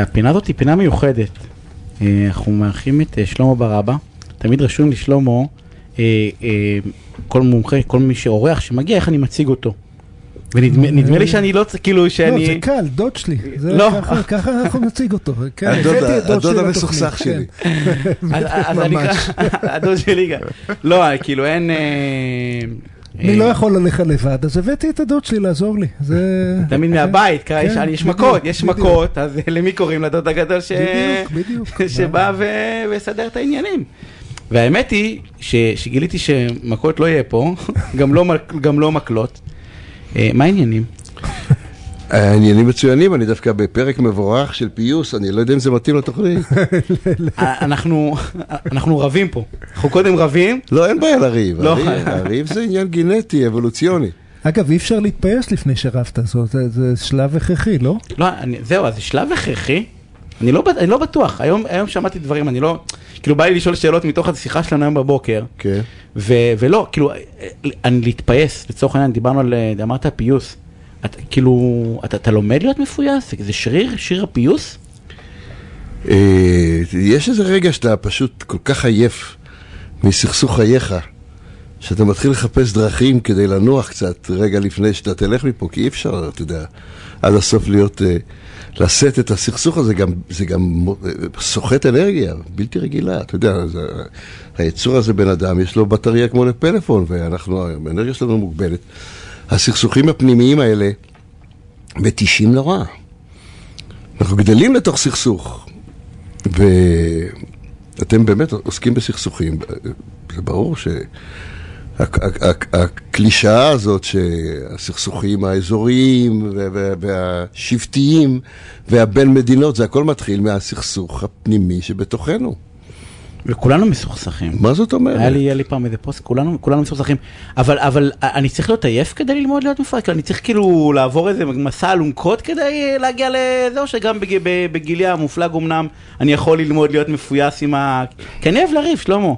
הפינה הזאת היא פינה מיוחדת. אה, אנחנו מארחים את אה, שלמה ברבא. תמיד רשום לי שלמה, אה, כל מומחה, כל מי שאורח שמגיע, איך אני מציג אותו. ונדמה נדמה לי שאני לא, כאילו לא, שאני... זה קל, דוד שלי. לא. ככה- אנחנו נציג אותו. כן, הדוד- המסוכסך שלי. כן. אז- אז אני ממש. הדוד שלי גם. לא, כאילו אין... אה, אני אה, לא יכול ללכת לבד, אז הבאתי את הדוד שלי לעזור לי. זה... תמיד כן. מהבית, יש- כן, יש מכות, יש. מכות, אז למי קוראים? לדוד הגדול. שבא ו- ויסדר את העניינים. והאמת היא שגיליתי שמכות לא יהיה פה, גם לא גם לא מקלות. אה, מה העניינים? העניינים מצוינים, אני דווקא בפרק מבורך של פיוס, אני לא יודע אם זה מתאים לתוכנית. אה, אנחנו אנחנו רבים פה. אנחנו קודם רבים, לא, אין בעיה לריב. לא. הריב- הריב זה עניין גנטי, אבולוציוני. אגב, אי אפשר להתפייס לפני שרבת, זה שלב הכרחי, לא? לא, אני, זהו, אז זה שלב הכרחי. אני לא, אני לא בטוח, היום, היום שמעתי דברים, אני לא, כאילו בא לי לשאול שאלות מתוך השיחה שלנו היום בבוקר, כן. ו, ולא, כאילו, אה, אני להתפייס, לצורך העניין, דיברנו על, אה, אמרת פיוס, אתה, כאילו, אתה, אתה לומד להיות מפויס? זה שריר, שיר הפיוס? אה, יש איזה רגע שאתה פשוט כל כך עייף מסכסוך חייך, שאתה מתחיל לחפש דרכים כדי לנוח קצת רגע לפני שאתה תלך מפה, כי אי אפשר, אתה יודע, עד הסוף להיות, אה, לשאת את הסכסוך הזה, גם, זה גם אה, סוחט אנרגיה, בלתי רגילה, אתה יודע, זה, היצור הזה בן אדם, יש לו בטריה כמו לפלאפון, ואנחנו, האנרגיה שלנו מוגבלת. הסכסוכים הפנימיים האלה מתישים נורא. אנחנו גדלים לתוך סכסוך, ואתם באמת עוסקים בסכסוכים. זה ברור שהקלישאה הזאת שהסכסוכים האזוריים וה- וה- והשבטיים והבין מדינות, זה הכל מתחיל מהסכסוך הפנימי שבתוכנו. וכולנו מסוכסכים. מה זאת אומרת? היה לי, היה לי פעם איזה פוסט, כולנו, כולנו מסוכסכים. אבל, אבל אני צריך להיות עייף כדי ללמוד להיות מפויס? אני צריך כאילו לעבור איזה מסע אלונקות כדי להגיע לזה, או שגם בג, בגילי המופלג אמנם אני יכול ללמוד להיות מפויס עם ה... כי אני אוהב לריב, שלמה.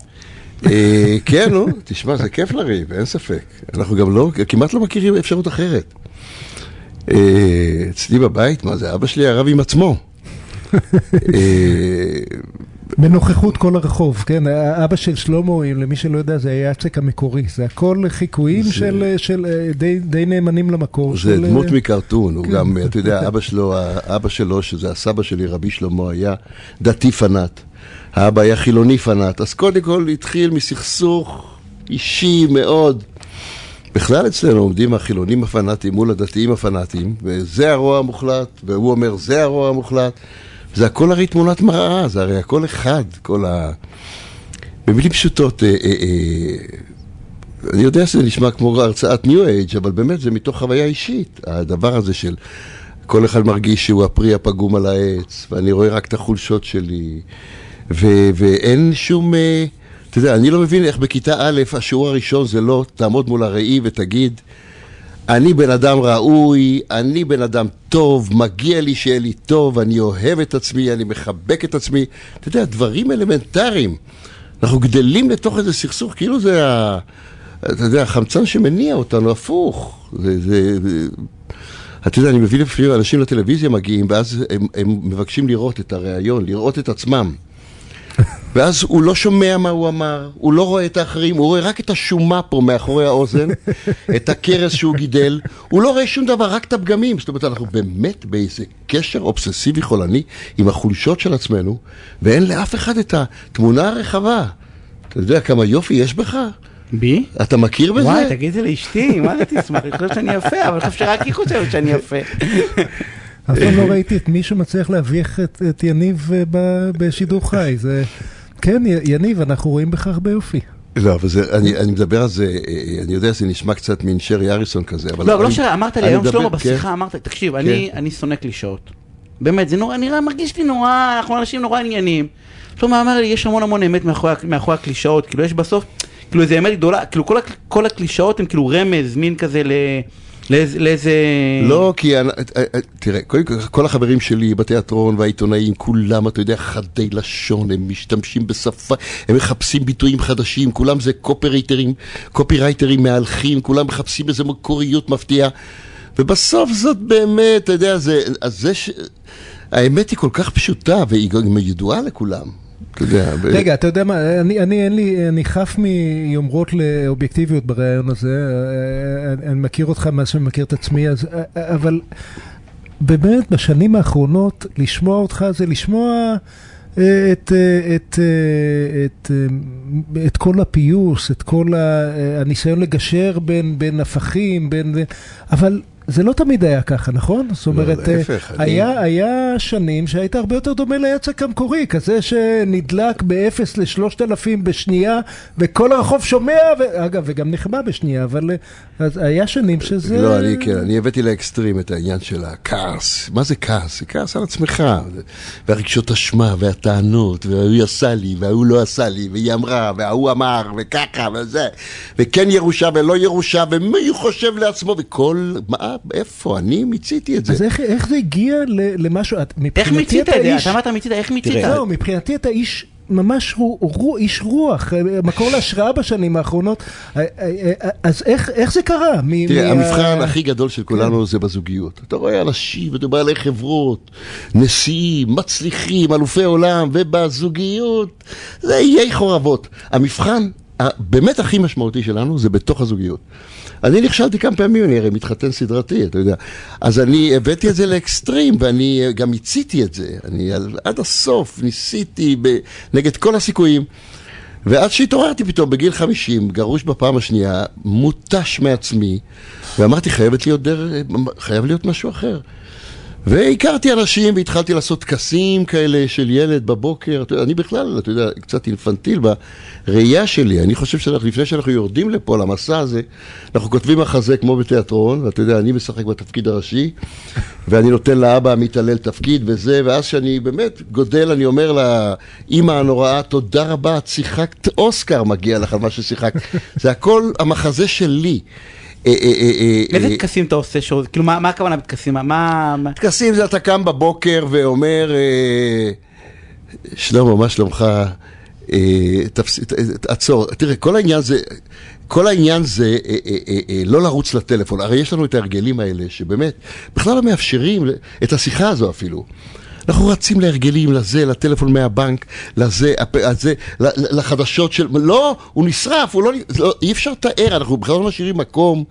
אה, כן, נו, תשמע, זה כיף לריב, אין ספק. אנחנו גם לא, כמעט לא מכירים אפשרות אחרת. אה, אצלי בבית, מה זה, אבא שלי הרב עם עצמו. אה, בנוכחות כל הרחוב, כן? אבא של שלמה, למי שלא יודע, זה היה הצק המקורי. זה הכל חיקויים זה- של, של אה, די, די נאמנים למקור. זה של, אה, דמות מקרטון, הוא כן. גם, אתה יודע, אבא שלו, האבא שלו, שזה הסבא שלי, רבי שלמה, היה דתי פנאט. האבא היה חילוני פנאט. אז קודם כל התחיל מסכסוך אישי מאוד. בכלל אצלנו עומדים החילונים הפנאטים מול הדתיים הפנאטים, וזה הרוע המוחלט, והוא אומר זה הרוע המוחלט. זה הכל הרי תמונת מראה, זה הרי הכל אחד, כל ה... במילים פשוטות, אה, אה, אה, אני יודע שזה נשמע כמו הרצאת ניו אייג', אבל באמת זה מתוך חוויה אישית. הדבר הזה של כל אחד מרגיש שהוא הפרי הפגום על העץ, ואני רואה רק את החולשות שלי, ו- ואין שום... אה, אתה יודע, אני לא מבין איך בכיתה א', השיעור הראשון זה לא תעמוד מול הראי ותגיד, אני בן אדם ראוי, אני בן אדם טוב, מגיע לי שיהיה לי טוב, אני אוהב את עצמי, אני מחבק את עצמי. אתה יודע, דברים אלמנטריים. אנחנו גדלים לתוך איזה סכסוך, כאילו זה ה... אתה יודע, החמצן שמניע אותנו, הפוך. זה, זה, זה... אתה יודע, אני מביא לפעמים אנשים לטלוויזיה מגיעים, ואז הם, הם מבקשים לראות את הריאיון, לראות את עצמם. ואז הוא לא שומע מה הוא אמר, הוא לא רואה את האחרים, הוא רואה רק את השומה פה מאחורי האוזן, את הכרס שהוא גידל, הוא לא רואה שום דבר, רק את הפגמים. זאת אומרת, אנחנו באמת באיזה קשר אובססיבי חולני עם החולשות של עצמנו, ואין לאף אחד את התמונה הרחבה. אתה יודע כמה יופי יש בך? בי? אתה מכיר בזה? וואי, תגיד זה לאשתי, מה זה תשמח? היא חושבת שאני יפה, אבל אני חושב שרק היא חושבת שאני יפה. אף פעם לא ראיתי את מישהו מצליח להביך את, יניב אה, ב- בשידור חי. זה... כן, יניב, אנחנו רואים בך הרבה יופי. לא, אבל זה, אני, אני מדבר על זה, אה, אני יודע שזה נשמע קצת מין שרי אריסון כזה, אבל... לא, אבל לא אני- ש... אמרת לי היום, מדבר- שלמה, כן. בשיחה אמרת, תקשיב, אני- אני שונא קלישאות. באמת, זה נורא, נראה, מרגיש לי נורא, אנחנו אנשים נורא עניינים. שלמה אמר לי, יש המון המון אמת מאחורי מאחורי הקלישאות, כאילו יש בסוף, כאילו איזה אמת גדולה, כאילו כל, כל הקלישאות הם כאילו רמז, מין כזה ל... לאיזה... לא, כי אני- אה, אה, תראה, כל, החברים שלי בתיאטרון והעיתונאים, כולם, אתה יודע, חדי לשון, הם משתמשים בשפה, הם מחפשים ביטויים חדשים, כולם זה קופרייטרים, קופירייטרים מהלכים, כולם מחפשים איזו מקוריות מפתיעה, ובסוף זאת באמת, אתה יודע, זה, אז זה ש... האמת היא כל כך פשוטה, והיא גם ידועה לכולם. אתה יודע, רגע, אתה יודע מה, אני, אני, אין לי, אני חף מיומרות לאובייקטיביות ברעיון הזה, אה, אני, אני מכיר אותך מאז שאני מכיר את עצמי, אז, אה, אה, אבל באמת בשנים האחרונות, לשמוע אותך זה לשמוע אה, את, אה, את, אה, את, אה, את כל הפיוס, את כל אה, הניסיון לגשר בין, בין הפכים, בין, אבל... זה לא תמיד היה ככה, נכון? זאת אומרת, אה, להפך, אני- היה, היה שנים שהיית הרבה יותר דומה ליצק המקורי, כזה שנדלק ב-0 ל-3,000 בשנייה, וכל הרחוב שומע, ו... אגב, וגם נחבא בשנייה, אבל אה, אז היה שנים שזה... לא, אני כן, אני הבאתי לאקסטרים את העניין של הכעס. מה זה כעס? זה כעס על עצמך. והרגשות אשמה, והטענות, והוא עשה לי, וההוא לא עשה לי, והיא אמרה, וההוא אמר, וככה, וזה. וכן ירושה ולא ירושה, ומי חושב לעצמו, וכל... מה, איפה? אני מיציתי את זה. אז איך, איך זה הגיע ל- למשהו? את- איך מיצית את זה? אתה אמרת מיצית, איך מיצית? לא, מבחינתי אתה איש... ממש רו, רו, איש רוח, אה, מקור להשראה בשנים האחרונות. אה, אה, אז איך, איך זה קרה? מ- תראה, מה- המבחן הכי גדול של כולנו זה בזוגיות. אתה רואה אנשים, אתה בעלי חברות, נשיאים, מצליחים, אלופי עולם, ובזוגיות, זה איי חורבות. המבחן הבאמת הכי משמעותי שלנו זה בתוך הזוגיות. אני נכשלתי כמה פעמים, אני הרי מתחתן סדרתי, אתה יודע. אז אני הבאתי את זה לאקסטרים, ואני גם מיציתי את זה. אני עד הסוף ניסיתי ב- נגד כל הסיכויים. ועד שהתעוררתי פתאום בגיל 50, גרוש בפעם השנייה, מותש מעצמי, ואמרתי, חייבת להיות דרך, חייב להיות משהו אחר. והכרתי אנשים והתחלתי לעשות טקסים כאלה של ילד בבוקר, אני בכלל, אתה יודע, קצת אינפנטיל בראייה שלי, אני חושב שלפני שאנחנו יורדים לפה למסע הזה, אנחנו כותבים מחזה כמו בתיאטרון, ואתה יודע, אני משחק בתפקיד הראשי, ואני נותן לאבא המתעלל תפקיד וזה, ואז שאני באמת גודל, אני אומר לאימא הנוראה, תודה רבה, את שיחקת אוסקר מגיע לך על מה ששיחקת. זה הכל המחזה שלי. אה, אה, אה, איזה טקסים אתה עושה? שעוד- כאילו, מה הכוונה בטקסים? טקסים זה אתה קם בבוקר ואומר, שלמה, מה שלומך? עצור. תראה, כל העניין זה, כל העניין זה אה, אה, אה, לא לרוץ לטלפון. הרי יש לנו את ההרגלים האלה, שבאמת, בכלל לא מאפשרים את השיחה הזו אפילו. אנחנו רצים להרגלים, לזה, לטלפון מהבנק, לזה, הפ- הזה, ל- ל- לחדשות של... לא, הוא נשרף, הוא לא... לא אי אפשר לתאר, אנחנו בכלל לא משאירים מקום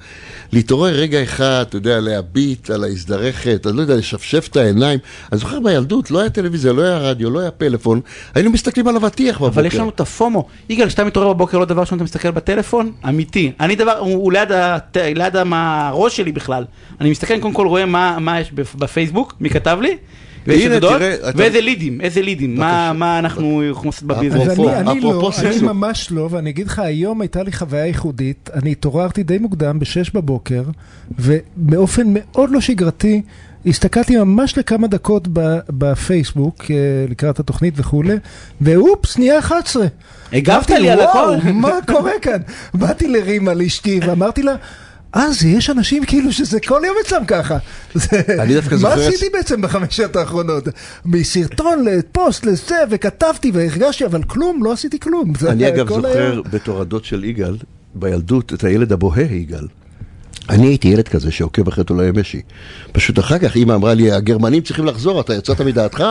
להתעורר רגע אחד, אתה יודע, להביט על ההזדרכת, אני לא יודע, לשפשף את העיניים. אני זוכר בילדות, לא היה טלוויזיה, לא היה רדיו, לא היה פלאפון, היינו מסתכלים על אבטיח בבוקר. אבל יש לנו את הפומו. יגאל, כשאתה מתעורר בבוקר לא דבר ראשון אתה מסתכל בטלפון? אמיתי. אני דבר, הוא ליד הראש שלי בכלל. אני מסתכל, קודם כל רואה מה מה יש בפ- בפייסבוק, מי כתב לי. ויש הנה, עדות, תראה, ואיזה לידים, איזה לידים, מה- מה אנחנו יכולים לעשות בביזנס. אני, אני לא. ממש לא, ואני אגיד לך, היום הייתה לי חוויה ייחודית, אני התעוררתי די מוקדם, בשש בבוקר, ובאופן מאוד לא שגרתי, הסתכלתי ממש לכמה דקות בפייסבוק, אה, לקראת התוכנית וכולי, ואופס, נהיה 11. הגבת לי על הכל." מה קורה כאן? באתי לרימה לאשתי ואמרתי לה, אה, זה יש אנשים כאילו שזה כל יום אצלם ככה. אני דווקא מה זוכר- עשיתי בעצם בחמש שעות האחרונות? מסרטון לפוסט לזה, וכתבתי והרגשתי, אבל כלום, לא עשיתי כלום. אני אגב זוכר. בתור הדוד של יגאל, בילדות, את הילד הבוהה יגאל. אני הייתי ילד כזה שעוקב אחרי תולעי משי. פשוט אחר כך אמא אמרה לי, הגרמנים צריכים לחזור, אתה יצאת מדעתך?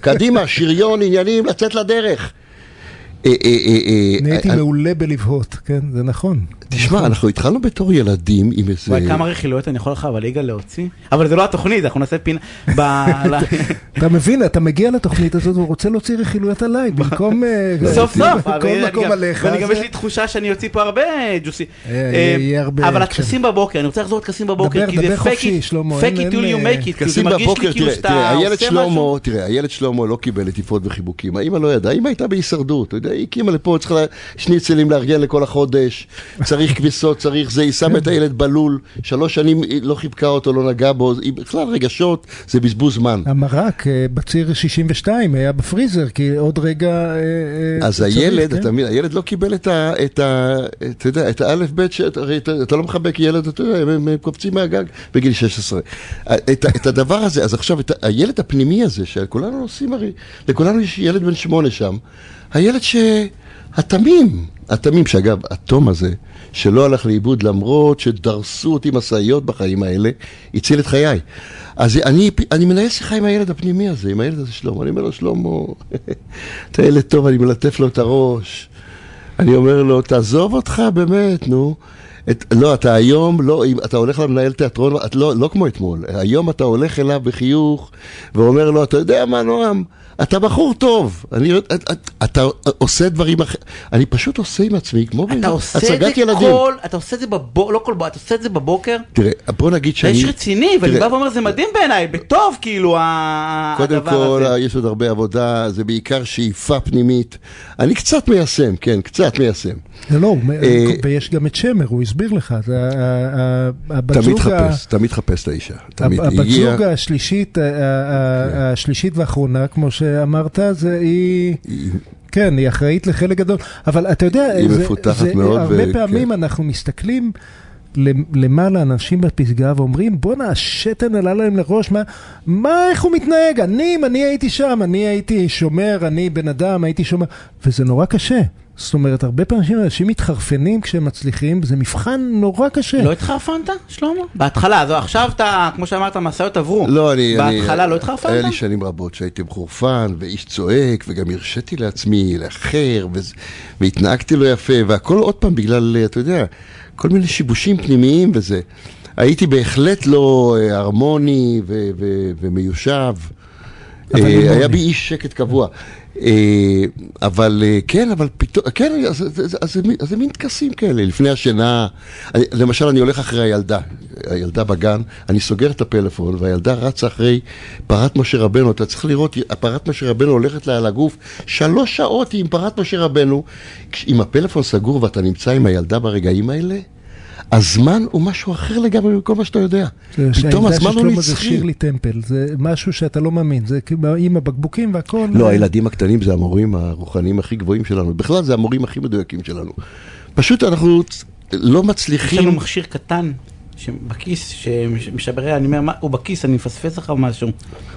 קדימה, שריון, עניינים, לצאת לדרך. אה, אה, אה, אה, אני הייתי אה, מעולה בלבהות, כן, זה נכון. תשמע, אנחנו התחלנו בתור ילדים עם איזה... וואי, כמה רכילויות אני יכול לך אבל יגאל להוציא? אבל זה לא התוכנית, אנחנו נעשה פינה. ב- אתה מבין, אתה מגיע לתוכנית הזאת ורוצה להוציא רכילויות עליי, במקום אה, סוף סוף. ואני גם יש לי תחושה שאני אוציא פה הרבה ג'וסי. אה, אה, אבל. הטקסים בבוקר, אני רוצה לחזור לטקסים בבוקר, כי זה fake it, till you אה, make it, כאילו זה מרגיש לי כאילו שאתה עושה משהו. תראה, הילד שלמה לא קיבל עטיפות וחיבוקים. האמא לא ידעה, האמא הייתה בהישרדות, היא הקימה לפה, צריכה שניצלים לארגן לכל החודש, צריך כביסות, צריך זה, היא שמה את הילד בלול, שלוש שנים היא לא חיבקה אותו, לא נגעה בו, היא בכלל רגשות, זה בזבוז זמן. המרק אה, בציר 62 היה בפריזר, כי עוד רגע... אה, אה, אז צריך, הילד, כן. אתה מבין, הילד לא קיבל את ה... את ה... אתה יודע, את האלף בית, הרי אתה לא מחבק ילד, אתה יודע, הם- קופצים מהגג בגיל 16. את הדבר הזה, אז עכשיו, הילד הפנימי הזה, שכולנו עושים הרי, לכולנו יש ילד בן שמונה שם, הילד ש... התמים, התמים, שאגב, התום הזה, שלא הלך לאיבוד למרות שדרסו אותי משאיות בחיים האלה, הציל את חיי. אז אני, אני מנהל שיחה עם הילד הפנימי הזה, עם הילד הזה שלמה. אני אומר לו, שלמה, אתה ילד טוב, אני מלטף לו את הראש. אני אומר לו, תעזוב אותך באמת, נו. את, לא, אתה היום, לא, אם אתה הולך למנהל תיאטרון, את לא, לא כמו אתמול. היום אתה הולך אליו בחיוך ואומר לו, אתה יודע מה, נועם? אתה בחור טוב, אני, את, את, אתה עושה דברים אחרים, אני פשוט עושה עם עצמי כמו את זה ילדים. כל, אתה עושה את זה בבוקר, לא כל בוקר, אתה עושה את זה בבוקר. תראה, בוא נגיד שאני... איש רציני, ואני בא ואומר, זה מדהים בעיניי, בטוב כאילו ה- קודם הדבר כל, הזה. יש עוד הרבה עבודה, זה בעיקר שאיפה פנימית. אני קצת מיישם, כן, קצת מיישם. זה לא, אה, ויש גם את שמר, הוא הסביר לך, זה הבת תמיד חפש, תמיד חפש את האישה. תמיד הבת זוג השלישית, ה- השלישית והאחרונה, כמו שאמרת, זה היא... היא- כן, היא אחראית לחלק גדול, אבל אתה יודע, היא זה, מפותחת זה, מאוד, הרבה ו- פעמים כן. אנחנו מסתכלים למעלה, אנשים בפסגה, ואומרים, בואנה, השתן עלה להם לראש, מה, מה, איך הוא מתנהג? אני, אם אני הייתי שם, אני הייתי שומר, אני בן אדם, הייתי שומר, וזה נורא קשה. זאת אומרת, הרבה פעמים אנשים מתחרפנים כשהם מצליחים, זה מבחן נורא קשה. לא התחרפנת, שלמה? בהתחלה, אז עכשיו אתה, כמו שאמרת, המשאיות עברו. לא, אני... בהתחלה אני- לא התחרפנת? היה לי שנים רבות שהייתי מחורפן, ואיש צועק, וגם הרשיתי לעצמי לאחר, וזה- והתנהגתי לא יפה, והכל עוד פעם בגלל, אתה יודע, כל מיני שיבושים פנימיים וזה. הייתי בהחלט לא אה, הרמוני ו- ו- ומיושב. אה. היה בי איש שקט קבוע. אה, אבל כן, אבל פתאום, כן, אז, זה מין- טקסים כאלה, לפני השינה. למשל, אני הולך אחרי הילדה, הילדה בגן, אני סוגר את הפלאפון, והילדה רצה אחרי פרת משה רבנו, אתה צריך לראות, פרת משה רבנו הולכת לה על הגוף, שלוש שעות היא עם פרת משה רבנו. אם הפלאפון סגור ואתה נמצא עם הילדה ברגעים האלה, הזמן הוא משהו אחר לגמרי מכל מה שאתה יודע. פתאום הזמן הוא שלמה זה נצחי. שירלי טמפל, זה משהו שאתה לא מאמין, זה עם הבקבוקים והכל. לא, הילדים הקטנים זה המורים הרוחניים הכי גבוהים שלנו. בכלל זה המורים הכי מדויקים שלנו. פשוט אנחנו לא יש לנו מצליחים... מכשיר קטן בכיס, שמשבר, אני אומר, הוא בכיס, אני מפספס לך משהו.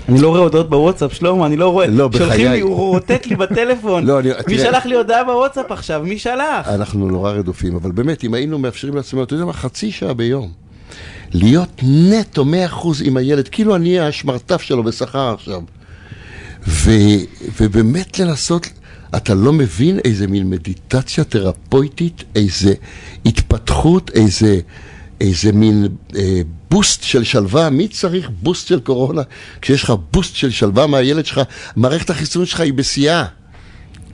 אני לא רואה הודעות בוואטסאפ, שלמה, אני לא רואה. לא, שולחים בחיי. לי, הוא רוטט לי בטלפון. לא, אני- מי שלח לי הודעה בוואטסאפ עכשיו? מי שלח? אנחנו נורא רדופים, אבל באמת, אם היינו מאפשרים לעצמנו, אתה יודע מה, חצי שעה ביום. להיות נטו, מאה אחוז עם הילד, כאילו אני השמרטף שלו בשכר עכשיו. ו, ובאמת לנסות, אתה לא מבין איזה מין מדיטציה תרפויטית, איזה התפתחות, איזה, איזה מין אה, בוסט של שלווה. מי צריך בוסט של קורונה כשיש לך בוסט של שלווה מהילד שלך? מערכת החיסון שלך היא בשיאה.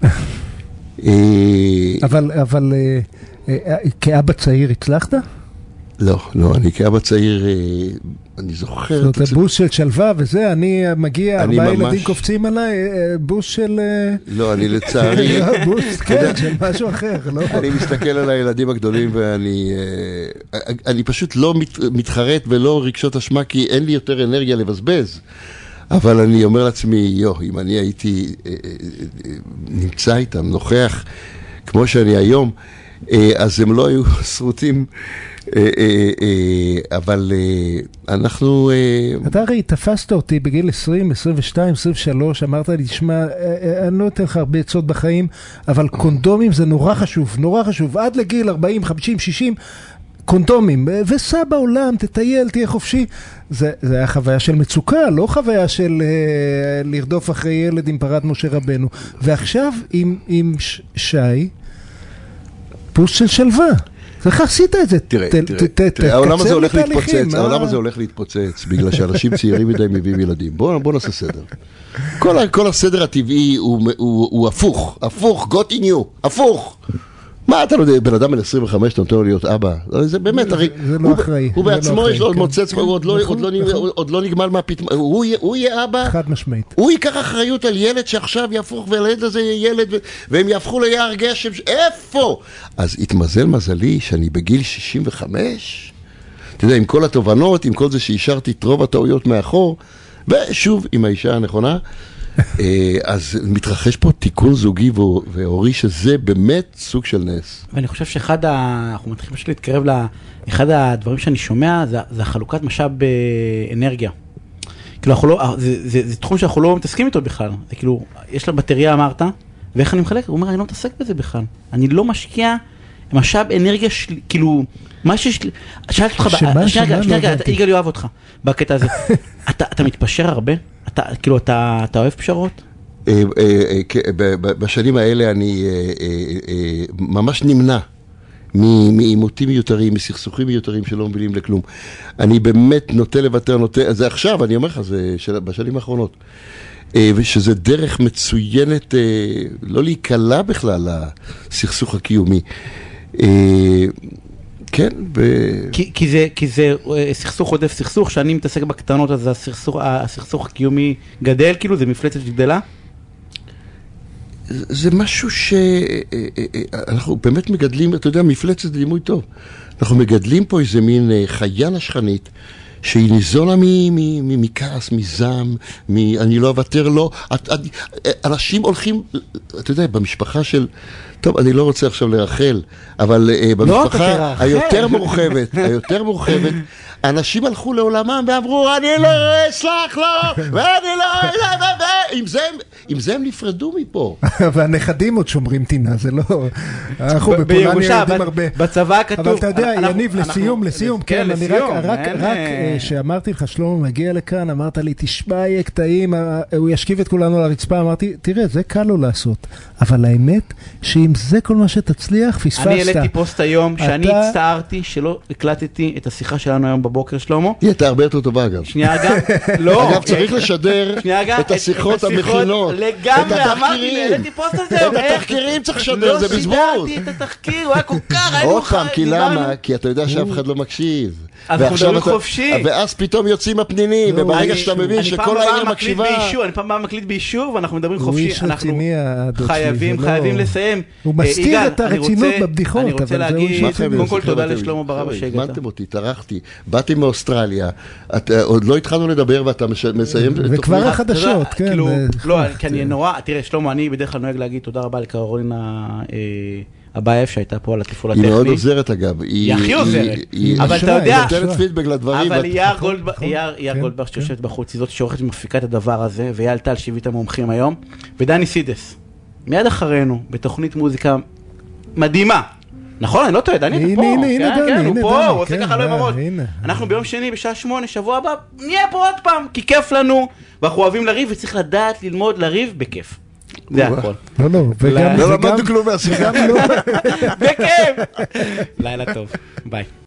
אה, אבל, אבל אה, אה, כאבא צעיר הצלחת? לא, לא, אני כאבא צעיר, אה, אני זוכר... זאת אומרת, בוס של שלווה וזה, אני מגיע, ארבעה ילדים קופצים עליי, אה, בוס של... אה, לא, אני לצערי, לא, בוס, כן, של משהו אחר, לא? אני מסתכל על הילדים הגדולים ואני אה, אני פשוט לא מת, מתחרט ולא רגשות אשמה כי אין לי יותר אנרגיה לבזבז. אבל אני אומר לעצמי, יו, אם אני הייתי אה, אה, אה, נמצא איתם, נוכח, כמו שאני היום, אה, אז הם לא היו שרוטים, אה, אה, אה, אבל אה, אנחנו... אה, אתה הרי תפסת אותי בגיל 20, 22, 23, אמרת לי, תשמע, אה, אה, אני לא אתן לך הרבה עצות בחיים, אבל קונדומים זה נורא חשוב, נורא חשוב, עד לגיל 40, 50, 60. קונדומים, אה, וסע בעולם, תטייל, תהיה חופשי. זה, זה היה חוויה של מצוקה, לא חוויה של אה, לרדוף אחרי ילד עם פרת משה רבנו. ועכשיו עם, עם ש, שי, פוס של שלווה. איך עשית את זה? תראה, תראה, העולם הזה הולך להתפוצץ, מה- העולם הזה הולך להתפוצץ, בגלל שאנשים צעירים מדי מביאים ילדים. בואו בוא נעשה סדר. כל, הסדר הטבעי הוא הפוך, הפוך, got in you, הפוך. מה אתה לא יודע, בן אדם בן 25, אתה נותן לו להיות אבא? זה באמת, הרי... זה לא אחראי, הוא לא בעצמו, יש לו עוד כן. מוצץ, כן, הוא עוד לא- נכון, לא נכון. עוד לא נגמל מהפתאום, הוא יהיה- אבא, חד משמעית. הוא ייקח אחריות על ילד שעכשיו יהפוך, והילד הזה יהיה ילד, והם יהפכו ליער גשם, איפה? אז התמזל מזלי שאני בגיל 65, אתה יודע, עם כל התובנות, עם כל זה שהשארתי את רוב הטעויות מאחור, ושוב, עם האישה הנכונה, אז מתרחש פה תיקון זוגי והור- והורי, שזה באמת סוג של נס. ואני חושב שאחד ה... אנחנו מתחילים פשוט להתקרב לאחד הדברים שאני שומע, זה, זה החלוקת משאב באנרגיה. כאילו, אנחנו לא, זה, זה, זה תחום שאנחנו לא מתעסקים איתו בכלל. זה כאילו, יש לה בטריה אמרת, ואיך אני מחלק? הוא אומר, אני לא מתעסק בזה בכלל. אני לא משקיע משאב אנרגיה של... כאילו, מה שיש... שאלתי אותך... שנייה רגע? שנייה לא. יגאל יאהב אותך בקטע הזה. אתה אתה מתפשר הרבה? אתה כאילו, אתה אתה אוהב פשרות? אה, אה, אה, בשנים האלה אני ממש נמנע מעימותים מיותרים, מסכסוכים מיותרים שלא מובילים לכלום. אני באמת נוטה לוותר, נוטה, זה עכשיו, אני אומר לך, זה בשנים האחרונות. ושזה דרך מצוינת לא להיקלע בכלל לסכסוך הקיומי. אה, כן. כי, כי, זה, כי זה אה, סכסוך עודף סכסוך, שאני מתעסק בקטנות אז הסכסוך, הקיומי גדל, כאילו זה מפלצת שגדלה? זה משהו שאנחנו באמת מגדלים, אתה יודע, מפלצת זה דימוי טוב. אנחנו מגדלים פה איזה מין אה, חיה נשכנית. שהיא ניזונה מכעס, מזעם, מ- אני לא אוותר לו. את- את- אנשים הולכים, אתה יודע, במשפחה של... טוב, אני לא רוצה עכשיו לרחל, אבל לא, אתה במשפחה תרחל. היותר מורחבת, היותר מורחבת, אנשים הלכו לעולמם ואמרו, אני לא אסלח לו, ואני לא... עם זה הם- עם זה הם נפרדו מפה. והנכדים עוד שומרים טינה, זה לא... אנחנו בפולניה יודעים הרבה. בצבא כתוב... אבל אתה יודע, יניב, לסיום, לסיום, כן, אני רק, רק, אה, אה, שאמרתי לך, שלמה מגיע לכאן, אמרת לי, תשמע, יהיה קטעים, אה, הוא ישכיב את כולנו על הרצפה, אמרתי, תראה, זה קל לו לעשות, אבל האמת, שאם זה כל מה שתצליח, פספסת. אני העליתי פוסט היום שאני הצטערתי שלא הקלטתי את השיחה שלנו היום בבוקר, שלמה. היא הייתה הרבה יותר טובה אגב. שנייה גם, לא. אגב, צריך לשדר את השיחות המכינות. לגמרי, אמרתי. העליתי פוסט על זה. את? התחקירים צריך לשדר, זה בזבוז. לא שידרתי את התחקיר, הוא היה כל כך, היינו עוד פעם, כי. למה? כי אתה יודע שאף אחד לא מקשיב. אנחנו מדברים חופשי. ואז פתאום יוצאים הפנינים, לא, וברגע שאתה מבין שכל העיר מקשיבה... אני פעם מקליט ביישוב, ואנחנו מדברים חופשי. אנחנו חייבים, לא- חייבים לסיים. הוא אה, מסתיר את הרצינות בבדיחות, אני רוצה אבל זה להגיד? קודם כל תודה לשלמה ברבא שהגעת. הזמנתם אותי, טרחתי, באתי מאוסטרליה, אה, עוד לא התחלנו לדבר ואתה מסיים... וכבר תוכנית- החד- אתה יודע, חדשות, כן, כאילו, לא, כי אני נורא, תראה, שלמה, אני בדרך כלל נוהג להגיד תודה רבה לקרולינה אה, אבייב שהייתה פה על התפעול היא מאוד הטכני. עוזרת אגב. היא הכי עוזרת. היא- אבל אתה יודע, אשראי. נותנת פידבק לדברים. אבל יער גולדברג, נכון, יער- יער כן, גולדברג כן. שיושבת בחוץ, היא זאת שעורכת ומפיקה את הדבר הזה, ואייל טל שהביא את המומחים היום, ודני סידס, מיד אחרינו, בתוכנית מוזיקה מדהימה. נכון, אני לא טועה, דני, אתה פה. הנה, הנה, כן, דני, כן, הוא הנה, פה, דני, הוא עושה כן, ככה לא עם אה, הראש. אנחנו ביום שני בשעה שמונה, שבוע הבא, נהיה פה עוד פעם, כי כיף לנו, ואנחנו אוהבים לריב, וצריך לדעת ללמוד לריב בכיף. זה הכל. לא, לא, וגם... לא וגם- למדנו כלום מהשיחה. וגם לא... בכיף. לילה טוב, ביי.